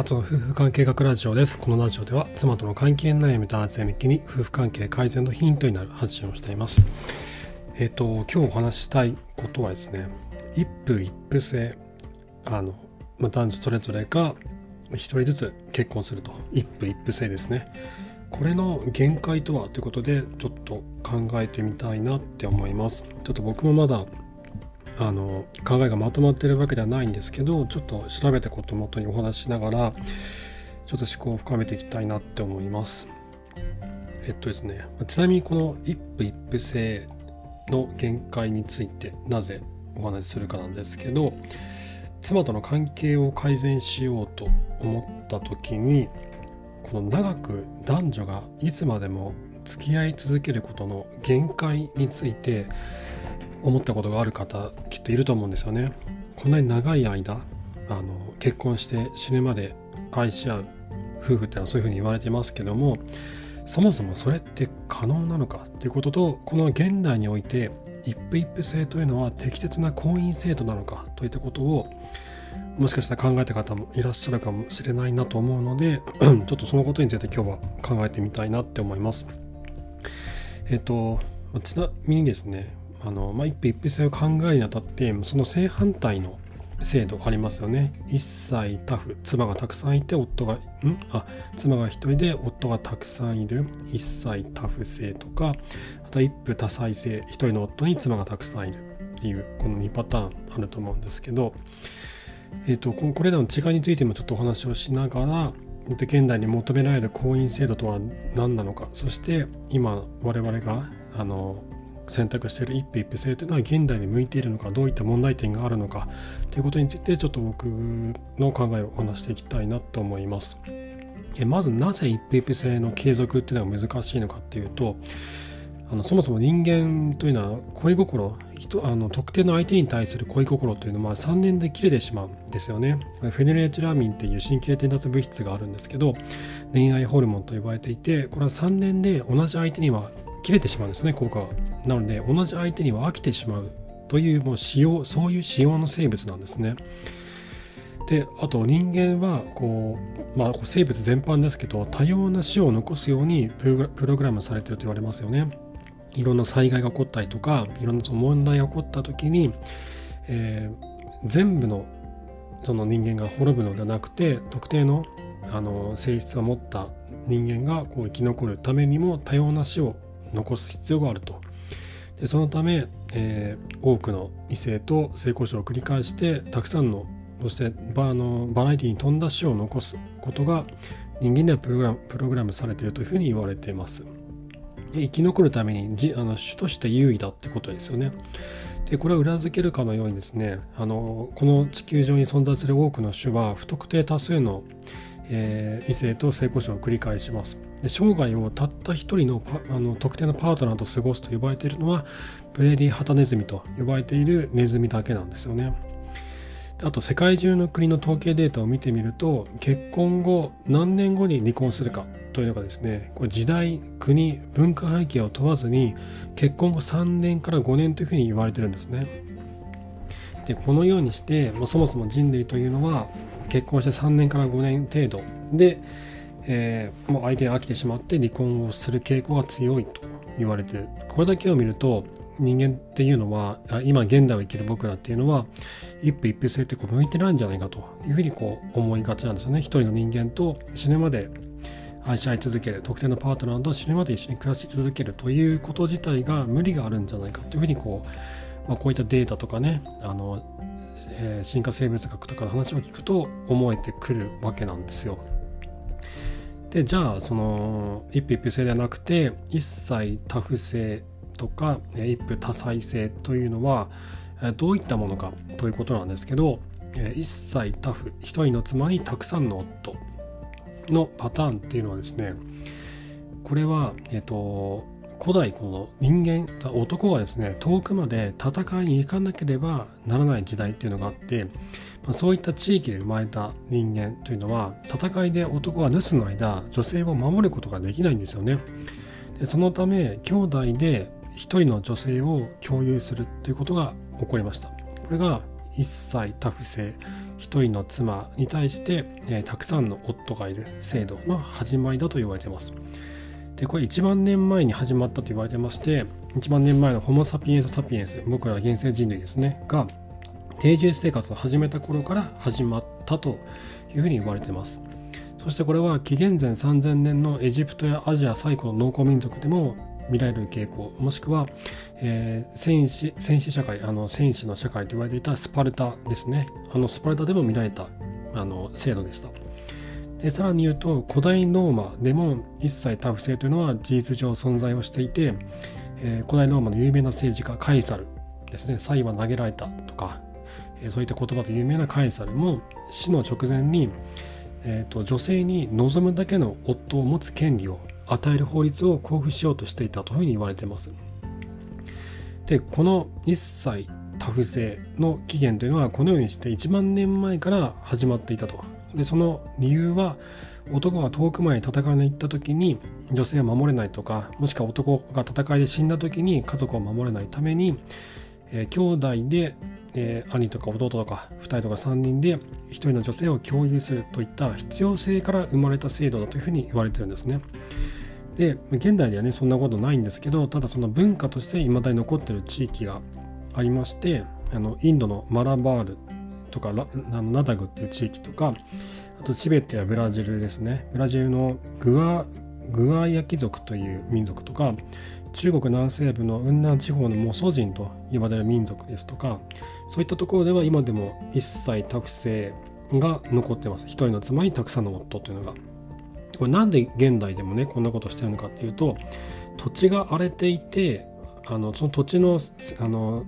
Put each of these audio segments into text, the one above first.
初の夫婦関係学ラジオです。このラジオでは妻との関係悩み男性向けに夫婦関係改善のヒントになる発信をしています。えっ、と、今日お話したいことはですね、一夫一夫制、あの、まあ、男女それぞれが一人ずつ結婚すると、一夫一夫制ですね。これの限界とはということで、ちょっと考えてみたいなって思います。ちょっと僕もまだあの考えがまとまってるわけではないんですけどちょっと調べたことをもとにお話しながらちょっと思考を深めていきたいなって思います。えっとですねちなみにこの一夫一夫制の限界についてなぜお話しするかなんですけど妻との関係を改善しようと思った時にこの長く男女がいつまでも付き合い続けることの限界について思ったことがある方きっといると思うんですよね。こんなに長い間あの結婚して死ぬまで愛し合う夫婦ってのはそういうふうに言われてますけどもそもそもそれって可能なのかっていうこととこの現代において一夫一夫制というのは適切な婚姻制度なのかといったことをもしかしたら考えた方もいらっしゃるかもしれないなと思うので ちょっとそのことについて今日は考えてみたいなって思います。えっ、とちなみにですねあの、まあ、一夫一夫制を考えるにあたってその正反対の制度ありますよね。一妻多夫妻がたくさんいて夫がん？あ妻が一人で夫がたくさんいる。一妻多夫制とかあと一夫多妻制一人の夫に妻がたくさんいる。っていうこの2パターンあると思うんですけど、えーと、とこれらの違いについてもちょっとお話をしながら現代に求められる婚姻制度とは何なのか。そして今我々があの選択している一夫一夫制というのは現代に向いているのかどういった問題点があるのかということについてちょっと僕の考えをお話していきたいなと思います。まずなぜ一夫一夫制の継続っていうのが難しいのかっていうとあのそもそも人間というのは恋心人あの特定の相手に対する恋心というのは3年で切れてしまうんですよね。フェネレチラミンっていう神経伝達物質があるんですけど恋愛ホルモンと呼ばれていてこれは3年で同じ相手には切れてしまうんですね効果が。なので同じ相手には飽きてしまうというもう仕様そういう仕様の生物なんですね。であと人間はこう、まあ、生物全般ですけど多様な種を残すようにプログラムされてると言われますよね。いろんな災害が起こったりとかいろんな問題が起こった時に、えー、全部のその人間が滅ぶのではなくて特定のあの性質を持った人間がこう生き残るためにも多様な種を残す必要があると。でそのため、えー、多くの異性と性交渉を繰り返してたくさんのそしてバのバラエティに富んだ種を残すことが人間ではプログラムプログラムされているというふうに言われています。生き残るためにじあの種として優位だってことですよね。でこれを裏付けるかのようにですねあのこの地球上に存在する多くの種は不特定多数の、えー、異性と性交渉を繰り返します。で生涯をたった一人のあの特定のパートナーと過ごすと呼ばれているのはプレーリーハタネズミと呼ばれているネズミだけなんですよね。あと世界中の国の統計データを見てみると結婚後何年後に離婚するかというのがですねこれ時代国文化背景を問わずに結婚後3年から5年というふうに言われてるんですね。でこのようにしてもそもそも人類というのは結婚して3年から5年程度でえー、もう相手が飽きてしまって離婚をする傾向が強いと言われてる。これだけを見ると人間っていうのは今現代を生きる僕らっていうのは一夫一夫制ってこう向いてないんじゃないかというふうにこう思いがちなんですよね。一人の人間と死ぬまで愛し合い続ける。特定のパートナーと死ぬまで一緒に暮らし続けるということ自体が無理があるんじゃないかというふうにこう、まあ、こういったデータとかねあの、えー、進化生物学とかの話を聞くと思えてくるわけなんですよ。でじゃあその一夫一夫制ではなくて一妻多夫制とか一夫多妻制というのはどういったものかということなんですけど一妻多夫一人の妻にたくさんの夫のパターンっていうのはですねこれはえっと古代この人間男がですね遠くまで戦いに行かなければならない時代っていうのがあってまあ、そういった地域で生まれた人間というのは戦いで男が留守の間女性を守ることができないんですよね。でそのため兄弟で一人の女性を共有するということが起こりました。これが一妻多夫制一人の妻に対して、えー、たくさんの夫がいる制度の始まりだと言われています。でこれ1万年前に始まったと言われてまして1万年前のホモ・サピエンス・サピエンス僕ら現世人類ですねが定住生活を始めた頃から始まったというふうに言われています。そしてこれは紀元前3000年のエジプトやアジア最古の農耕民族でも見られる傾向もしくは、えー、戦士戦士社会あの戦士の社会と言われていたスパルタですね。あのスパルタでも見られたあの制度でした。でさらに言うと古代ローマでも一切多不正というのは事実上存在をしていて、えー、古代ローマの有名な政治家カイサルですね。サイは投げられたとか、え、そういった言葉で有名なカイサルも死の直前に、えーと、女性に望むだけの夫を持つ権利を与える法律を交付しようとしていたというふうに言われています。でこの一切多不正の起源というのはこのようにして1万年前から始まっていたとでその理由は男が遠く前に戦いに行った時に女性は守れないとかもしくは男が戦いで死んだ時に家族を守れないために、えー、兄弟で、えー、兄とか弟とか2人とか3人で1人の女性を共有するといった必要性から生まれた制度だというふうに言われてるんですね。で現代ではねそんなことないんですけどただその文化として未だに残ってる地域がありましてあのインドのマラバールとかナダグっていう地域とかあとチベットやブラジルですねブラジルのグアグアヤキ族という民族とか中国南西部の雲南地方のモソ人と呼ばれる民族ですとかそういったところでは今でも一切託姓が残ってます一人の妻にたくさんの夫というのがこれなんで現代でもねこんなことしてるのかっていうと土地が荒れていてあのその土地のあの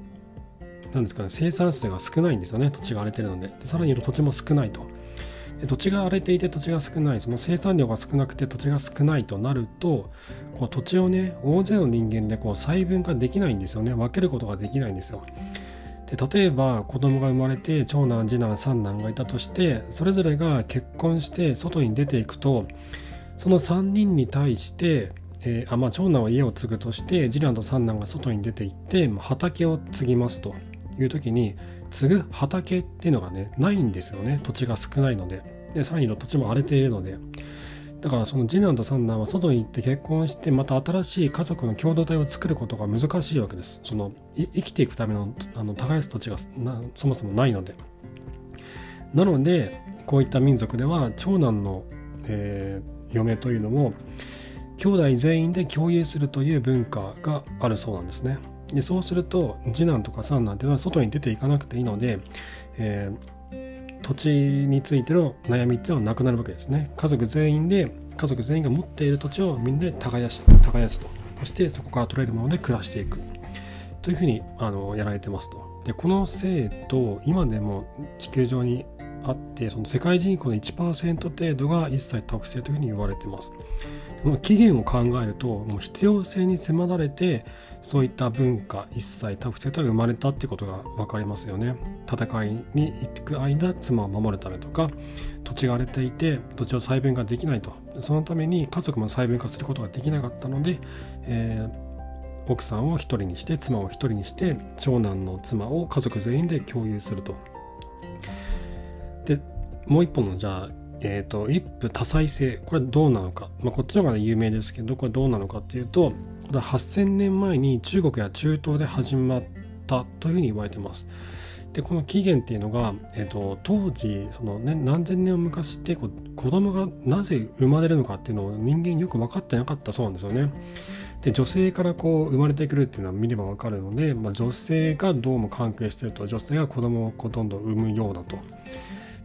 なんですかね、生産数が少ないんですよね、土地が荒れてるので。でさらに土地も少ないと。土地が荒れていて土地が少ない、その生産量が少なくて土地が少ないとなると、こう土地をね、大勢の人間でこう細分化できないんですよね。分けることができないんですよ。で例えば子供が生まれて長男次男三男がいたとしてそれぞれが結婚して外に出ていくとその3人に対してえー、あまあ、長男は家を継ぐとして次男と三男が外に出て行って畑を継ぎますという時に継ぐ畑っていうのがねないんですよね。土地が少ないので。でさらに土地も荒れているので。だからその次男と三男は外に行って結婚してまた新しい家族の共同体を作ることが難しいわけです。その生きていくためのあの耕す土地がそもそもないので。なのでこういった民族では長男の、えー、嫁というのも兄弟全員で共有するという文化があるそうなんですね。でそうすると次男とか三男っていうのは外に出ていかなくていいので、えー、土地についての悩みっていうのはなくなるわけですね。家族全員で家族全員が持っている土地をみんなで耕す耕すと。そしてそこから取れるもので暮らしていく。というふうにあのやられてますと。でこの制度今でも地球上にあってその世界人口の1%程度が一切特性というふうに言われてます。期限を考えるともう必要性に迫られてそういった文化一切多不正が生まれたってことが分かりますよね。戦いに行く間妻を守るためとか土地が荒れていて土地を細分化できないと。そのために家族も細分化することができなかったので、えー、奥さんを一人にして妻を一人にして長男の妻を家族全員で共有すると。でもう一本のじゃあえーと、一夫多妻制これどうなのか、まあ、こっちの方が有名ですけどこれどうなのかっていうと8000年前に中国や中東で始まったというふうに言われてます。でこの起源っていうのが、えーと、当時その、ね、何千年を昔ってこう子供がなぜ生まれるのかっていうのを人間よく分かってなかったそうなんですよね。で女性からこう生まれてくるっていうのは見れば分かるので、まあ、女性がどうも関係してると女性が子供をこうどんどん産むようだと。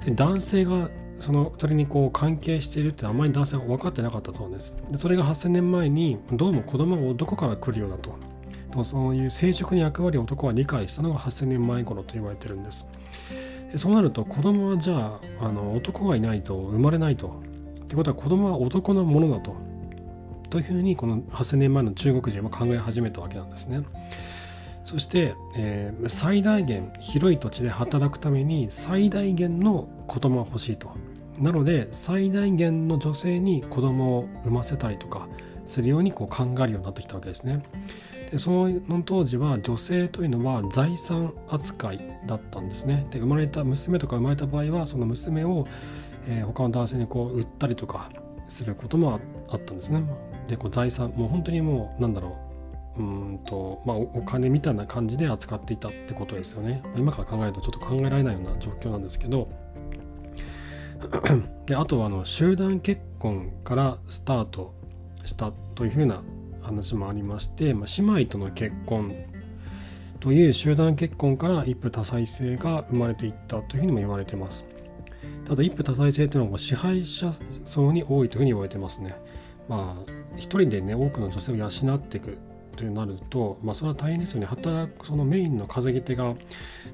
で男性がそのそれにこう関係しているってあまり男性は分かってなかったそうです。でそれが8000年前にどうも子供が男から来るようだと。そういう生殖の役割を男は理解したのが8000年前頃と言われてるんです。そうなると子供はじゃああの男がいないと生まれないと。ってことは子供は男のものだと。というふうにこの8000年前の中国人は考え始めたわけなんですね。そして、えー、最大限広い土地で働くために最大限の子供が欲しいと。なので最大限の女性に子供を産ませたりとかするようにこう考えるようになってきたわけですね。でその当時は女性というのは財産扱いだったんですね。で生まれた娘とか生まれた場合はその娘を、えー、他の男性にこう売ったりとかすることもあったんですね。でこう財産もう本当にもうなんだろうんとまあ、お金みたいな感じで扱っていたってことですよね今から考えるとちょっと考えられないような状況なんですけど であとはあの集団結婚からスタートしたというふうな話もありまして、まあ、姉妹との結婚という集団結婚から一夫多妻制が生まれていったというふうにも言われてます。ただ一夫多妻制というのは支配者層に多いというふうに言われてますね。まあ一人でね多くの女性を養っていくとなると、まあ、それは大変ですよね。働くそのメインの稼ぎ手が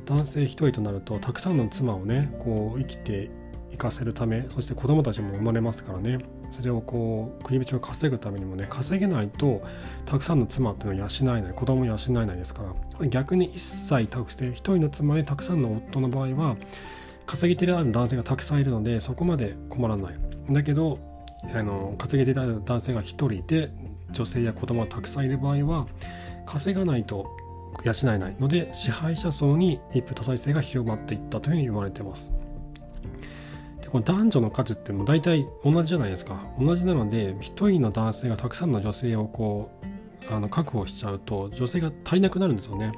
男性一人となるとたくさんの妻をねこう生きていかせるためそして子供たちも生まれますからね。それをこう食い口を稼ぐためにもね稼げないとたくさんの妻っていうのを養えない。子供を養えないですから。逆に一切たくさん一人の妻でたくさんの夫の場合は稼ぎ手である男性がたくさんいるのでそこまで困らない。だけどあの稼ぎ手である男性が一人で女性や子供がたくさんいる場合は稼がないと養えないので支配者層に一夫多妻制が広まっていったというふうに言われてます。でこの男女の数ってもう大体同じじゃないですか。同じなので一人の男性がたくさんの女性をこうあの確保しちゃうと女性が足りなくなるんですよね。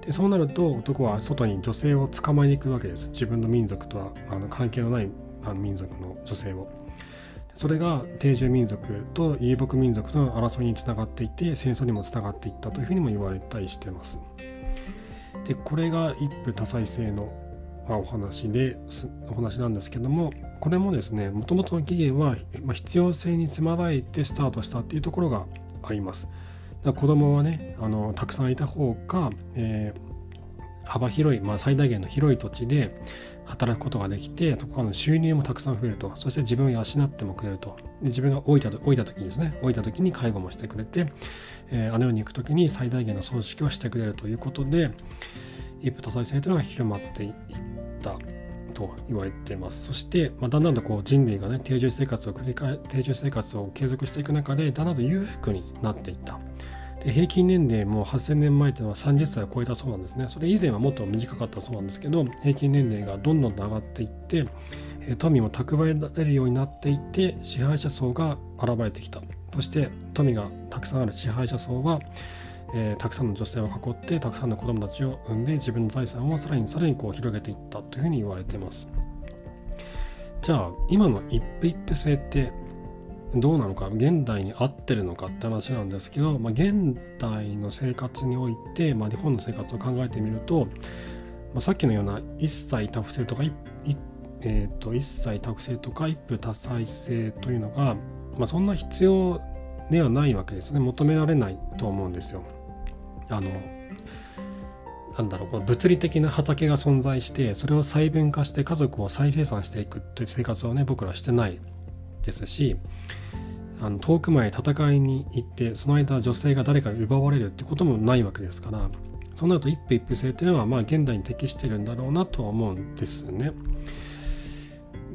でそうなると男は外に女性を捕まえに行くわけです。自分の民族とはあの関係のないあの民族の女性を。それが定住民族と遊牧民族との争いにつながっていって戦争にもつながっていったというふうにも言われたりしてますでこれが一夫多妻制のまあ、お話でお話なんですけどもこれもですねもともとの起源は、まあ、必要性に迫られてスタートしたっていうところがあります。だ子供はねあのたくさんいた方が、えー、幅広い、まあ、最大限の広い土地で働くことができてそこからの収入もたくさん増えると。そして自分を養ってもくれると。自分が老いた老いた時にですね老いた時に介護もしてくれて、えー、あの世に行く時に最大限の葬式をしてくれるということで一夫多妻制というのが広まっていったと言われています。そして、まあ、だんだんとこう人類がね定住生活を繰り返定住生活を継続していく中でだんだんと裕福になっていった。で平均年齢も8000年前というのは30歳を超えたそうなんですね。それ以前はもっと短かったそうなんですけど平均年齢がどんどん上がっていって富も蓄えられるようになっていって支配者層が現れてきた。そして富がたくさんある支配者層はえー、たくさんの女性を囲ってたくさんの子供たちを産んで自分の財産をさらにさらにこう広げていったというふうに言われています。じゃあ今の一夫一夫制ってどうなのか現代に合ってるのかって話なんですけど、まあ、現代の生活において、まあ、日本の生活を考えてみると、まあ、さっきのような一妻多夫制とかえーと、一妻多夫制とか一夫多妻制というのが、まあ、そんな必要ではないわけですね求められないと思うんですよ。あのなんだろう物理的な畑が存在してそれを細分化して家族を再生産していくという生活をね僕らしてないですしあの遠く前戦いに行ってその間女性が誰かに奪われるってこともないわけですからそうなると一夫一夫制っていうのはまあ現代に適してるんだろうなとは思うんですね。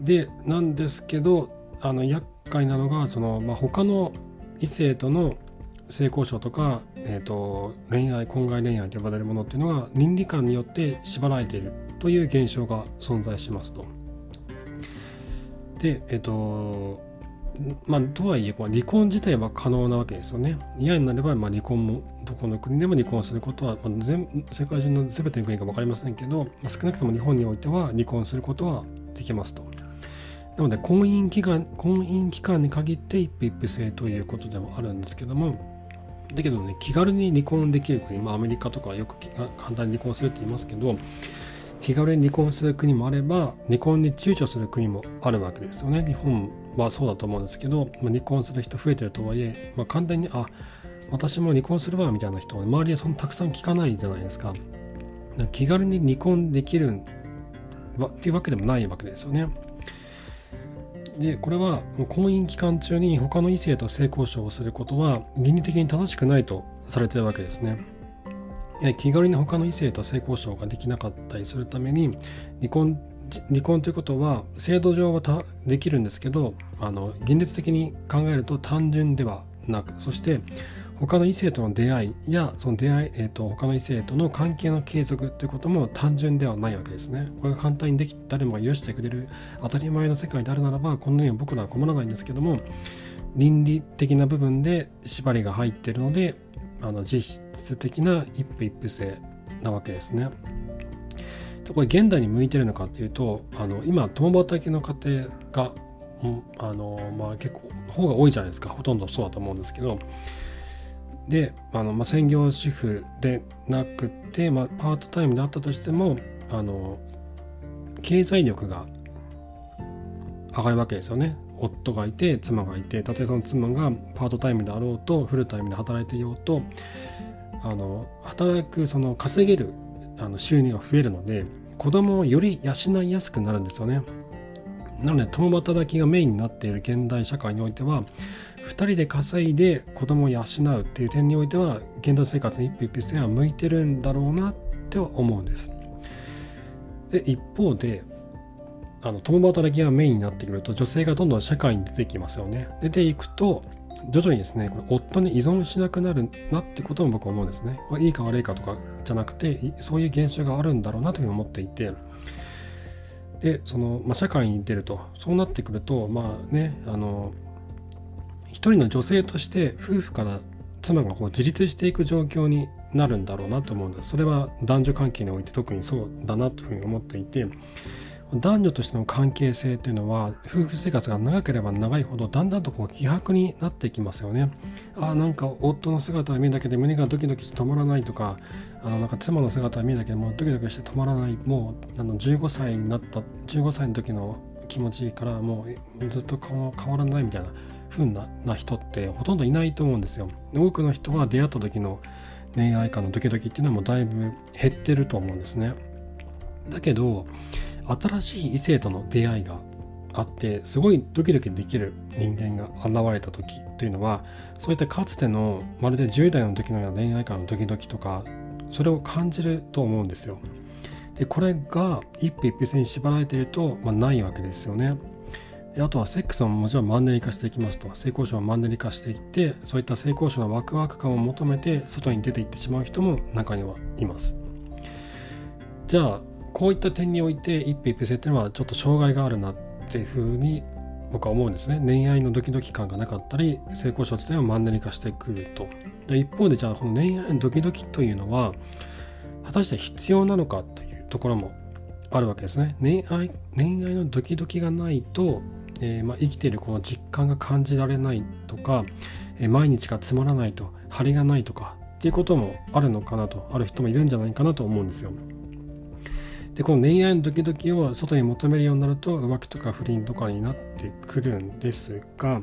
でなんですけどあの厄介なのがその、まあ、他の異性との性交渉とか、えーと、恋愛婚外恋愛と呼ばれるものっていうのが倫理観によって縛られているという現象が存在しますと。でえっ、とまあとはいえ離婚自体は可能なわけですよね。嫌になればまあ離婚もどこの国でも離婚することは、まあ、全世界中の全ての国か分かりませんけど、まあ、少なくとも日本においては離婚することはできますと。なので婚姻期間婚姻期間に限って一夫一夫制ということでもあるんですけどもだけどね気軽に離婚できる国、まあ、アメリカとかよく簡単に離婚するって言いますけど気軽に離婚する国もあれば離婚に躊躇する国もあるわけですよね。日本はそうだと思うんですけど、まあ、離婚する人増えてるとはいえ、まあ、簡単にあ私も離婚するわみたいな人は周りでそんなたくさん聞かないじゃないですか。気軽に離婚できるっていうわけでもないわけですよね。でこれは婚姻期間中に他の異性と性交渉をすることは倫理的に正しくないとされてるわけですね。気軽に他の異性と性交渉ができなかったりするために離婚離婚ということは制度上はできるんですけどあの現実的に考えると単純ではなくそして他の異性との出会いやその出会い、えーと、他の異性との関係の継続ということも単純ではないわけですね。これが簡単にでき誰もが許してくれる当たり前の世界であるならばこんなには僕らは困らないんですけども倫理的な部分で縛りが入ってるのであの実質的な一夫一夫制なわけですね。でこれ現代に向いてるのかっていうとあの今共働きの家庭があの、まあ、結構方が多いじゃないですかほとんどそうだと思うんですけどであの、まあ、専業主婦でなくて、まあ、パートタイムであったとしてもあの経済力が上がるわけですよね。夫がいて妻がいてたとえその妻がパートタイムであろうとフルタイムで働いていようとあの働くその稼げるあの収入が増えるので子供をより養いやすくなるんですよね。なので共働きがメインになっている現代社会においては2人で稼いで子供を養うっていう点においては現代生活の一歩一歩線は向いてるんだろうなって思うんです。で一方であの共働きがメインになってくると女性がどんどん社会に出てきますよね。出ていくと徐々にですねこれ夫に依存しなくなるなってことも僕は思うんですね。いいか悪いかとかじゃなくてそういう現象があるんだろうなというふうに思っていてでその、まあ、社会に出るとそうなってくるとまあねあの一人の女性として夫婦から妻がこう自立していく状況になるんだろうなと思うんですそれは男女関係において特にそうだなというふうに思っていて男女としての関係性というのは夫婦生活が長ければ長いほどだんだんとこう希薄になっていきますよね。ああなんか夫の姿を見るだけで胸がドキドキして止まらないとかあのなんか妻の姿を見るだけでもうドキドキして止まらないもうあの15歳になった15歳の時の気持ちからもうずっと変わらないみたいな風な人ってほとんどいないと思うんですよ。多くの人は出会った時の恋愛観のドキドキっていうのはもうだいぶ減ってると思うんですね。だけど新しい異性との出会いがあってすごいドキドキできる人間が現れた時というのはそういったかつてのまるで10代の時のような恋愛観のドキドキとかそれを感じると思うんですよ。でこれが一歩一歩線に縛られていると、まあ、ないわけですよね。であとはセックスももちろんマンネリ化していきますと性交渉をマンネリ化していってそういった性交渉のワクワク感を求めて外に出ていってしまう人も中にはいます。じゃあこういった点において一歩一歩性っていうのはちょっと障害があるなっていうふうに僕は思うんですね。恋愛のドキドキ感がなかったり性交渉自体はマンネリ化してくると。で一方でじゃあこの恋愛のドキドキというのは果たして必要なのかというところもあるわけですね。恋愛恋愛のドキドキがないと、えー、まあ、生きているこの実感が感じられないとか、えー、毎日がつまらないと張りがないとかっていうこともあるのかなとある人もいるんじゃないかなと思うんですよ。でこの恋愛のドキドキを外に求めるようになると浮気とか不倫とかになってくるんですが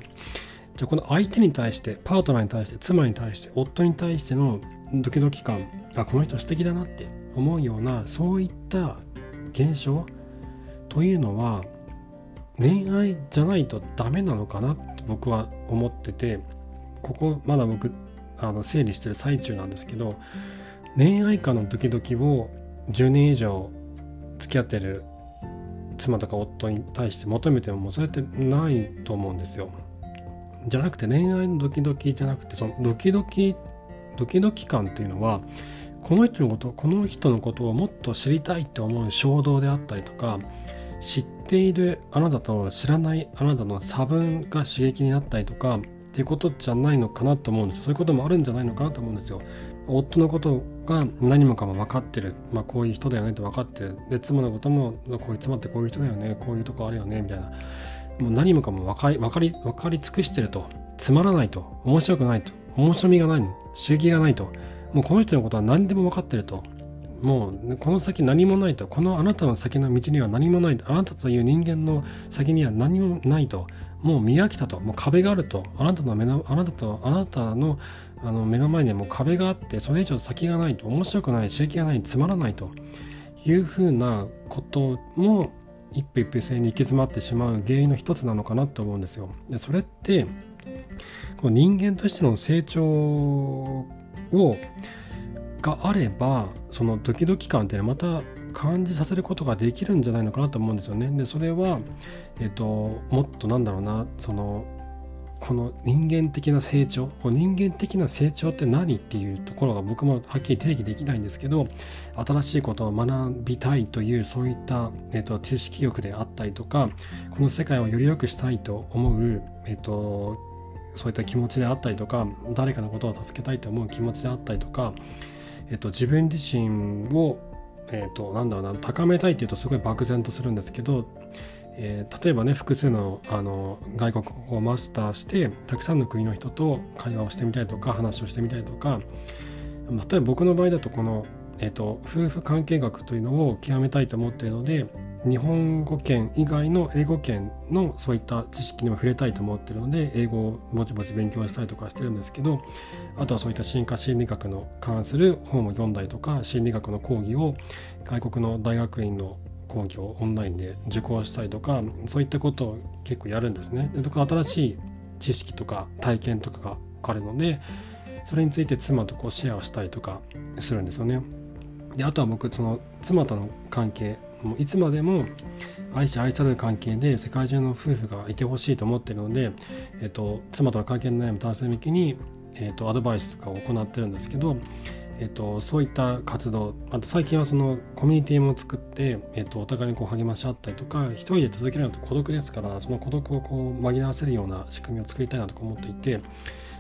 じゃあこの相手に対してパートナーに対して妻に対して夫に対してのドキドキ感あこの人素敵だなって思うようなそういった現象というのは恋愛じゃないとダメなのかなって僕は思っててここまだ僕あの整理してる最中なんですけど恋愛観のドキドキを10年以上付き合ってる妻とか夫に対して求めてももうそれってないと思うんですよ。じゃなくて恋愛のドキドキじゃなくてそのドキドキドキドキ感っていうのはこの人のことこの人のことをもっと知りたいって思う衝動であったりとか知っているあなたと知らないあなたの差分が刺激になったりとかっていうことじゃないのかなと思うんですよそういうこともあるんじゃないのかなと思うんですよ夫のことが何もかも分かってる、まあ、こういう人だよねって分かってる。で妻のこともこういう妻ってこういう人だよね。こういうとこあるよね。みたいな。もう何もかも分かり分かり分かり尽くしてると。つまらないと。面白くないと。面白みがない刺激がないと。もうこの人のことは何でも分かってると。もうこの先何もないと。このあなたの先の道には何もないあなたという人間の先には何もないと。もう見飽きたと。もう壁があると。あなたの目のあなたとあなたのあの目の前にも壁があってそれ以上先がないと面白くない刺激がないつまらないというふうなことも一歩一歩性に行き詰まってしまう原因の一つなのかなと思うんですよ。でそれってこう人間としての成長をがあればそのドキドキ感っていうのはまた感じさせることができるんじゃないのかなと思うんですよね。でそれは、えっと、もっとなんだろうなそのこの人間的な成長この人間的な成長って何っていうところが僕もはっきり定義できないんですけど新しいことを学びたいというそういった、えーと、知識欲であったりとかこの世界をより良くしたいと思う、えーと、そういった気持ちであったりとか誰かのことを助けたいと思う気持ちであったりとか、えーと、自分自身を、えー、となんだろうな高めたいっていうとすごい漠然とするんですけどえー、例えばね複数のあの外国語をマスターしてたくさんの国の人と会話をしてみたりとか話をしてみたりとか例えば僕の場合だとこの、えーと、夫婦関係学というのを極めたいと思っているので日本語圏以外の英語圏のそういった知識にも触れたいと思ってるので英語をぼちぼち勉強したりとかしてるんですけどあとはそういった進化心理学の関する本を読んだりとか心理学の講義を外国の大学院の講義をオンラインで受講したりとかそういったことを結構やるんですね。でそこ新しい知識とか体験とかがあるのでそれについて妻とこうシェアをしたりとかするんですよね。であとは僕その妻との関係もういつまでも愛し愛される関係で世界中の夫婦がいてほしいと思っているので、えっと、妻との関係の悩む男性向けに、えっと、アドバイスとかを行ってるんですけどえっと、そういった活動あと最近はそのコミュニティも作って、えっと、お互いにこう励まし合ったりとか一人で続けるのと孤独ですからその孤独をこう紛らわせるような仕組みを作りたいなとか思っていて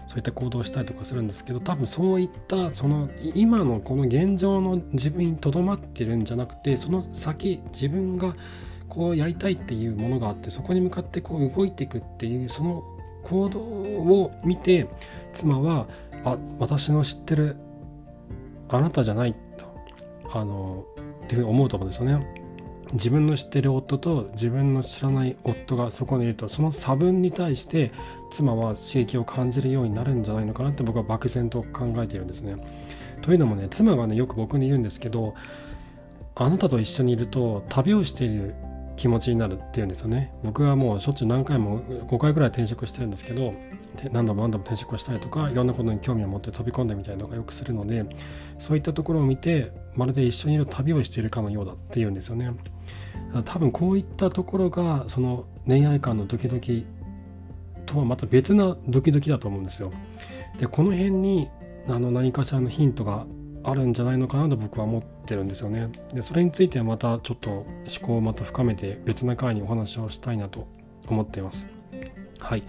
そういった行動をしたりとかするんですけど多分そういったその今のこの現状の自分にとどまってるんじゃなくてその先自分がこうやりたいっていうものがあってそこに向かってこう動いていくっていうその行動を見て妻はあ私の知ってるあなたじゃないとあのっていうふうに思うと思うんですよね。自分の知ってる夫と自分の知らない夫がそこにいるとその差分に対して妻は刺激を感じるようになるんじゃないのかなって僕は漠然と考えているんですね。というのもね妻がねよく僕に言うんですけどあなたと一緒にいると旅をしている気持ちになるっていうんですよね。僕はもうしょっちゅう何回も5回ぐらい転職してるんですけど何度も何度も転職をしたりとかいろんなことに興味を持って飛び込んでみたりとかよくするのでそういったところを見てまるで一緒にいる旅をしているかのようだっていうんですよね。多分こういったところがその恋愛観のドキドキとはまた別なドキドキだと思うんですよ。でこの辺にあの何かしらのヒントがあるんじゃないのかなと僕は思ってるんですよね。でそれについてはまたちょっと思考をまた深めて別な回にお話をしたいなと思っています。はい。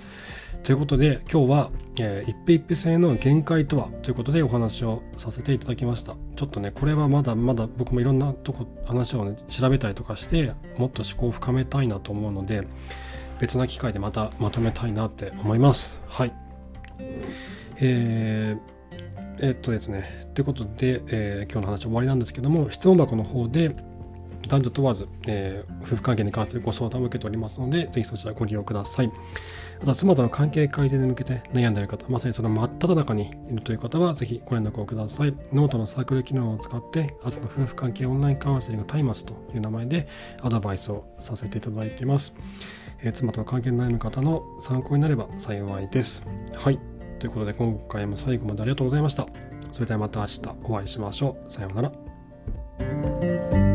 ということで今日は、えー、一平一平性の限界とはということでお話をさせていただきましたちょっとねこれはまだまだ僕もいろんなとこ話を、ね、調べたりとかしてもっと思考を深めたいなと思うので別な機会でまたまとめたいなって思いますはいえー、え、っとですねということで、えー、今日の話終わりなんですけども質問箱の方で男女問わず、えー、夫婦関係に関するご相談を受けておりますので、ぜひそちらご利用ください。あと妻との関係改善に向けて悩んでいる方、まさにその真っ只中にいるという方は、ぜひご連絡をください。ノートのサークル機能を使って、明日の夫婦関係オンラインカウンセリングタイマスという名前でアドバイスをさせていただいています。えー、妻との関係に悩む方の参考になれば幸いです。はい。ということで、今回も最後までありがとうございました。それではまた明日お会いしましょう。さようなら。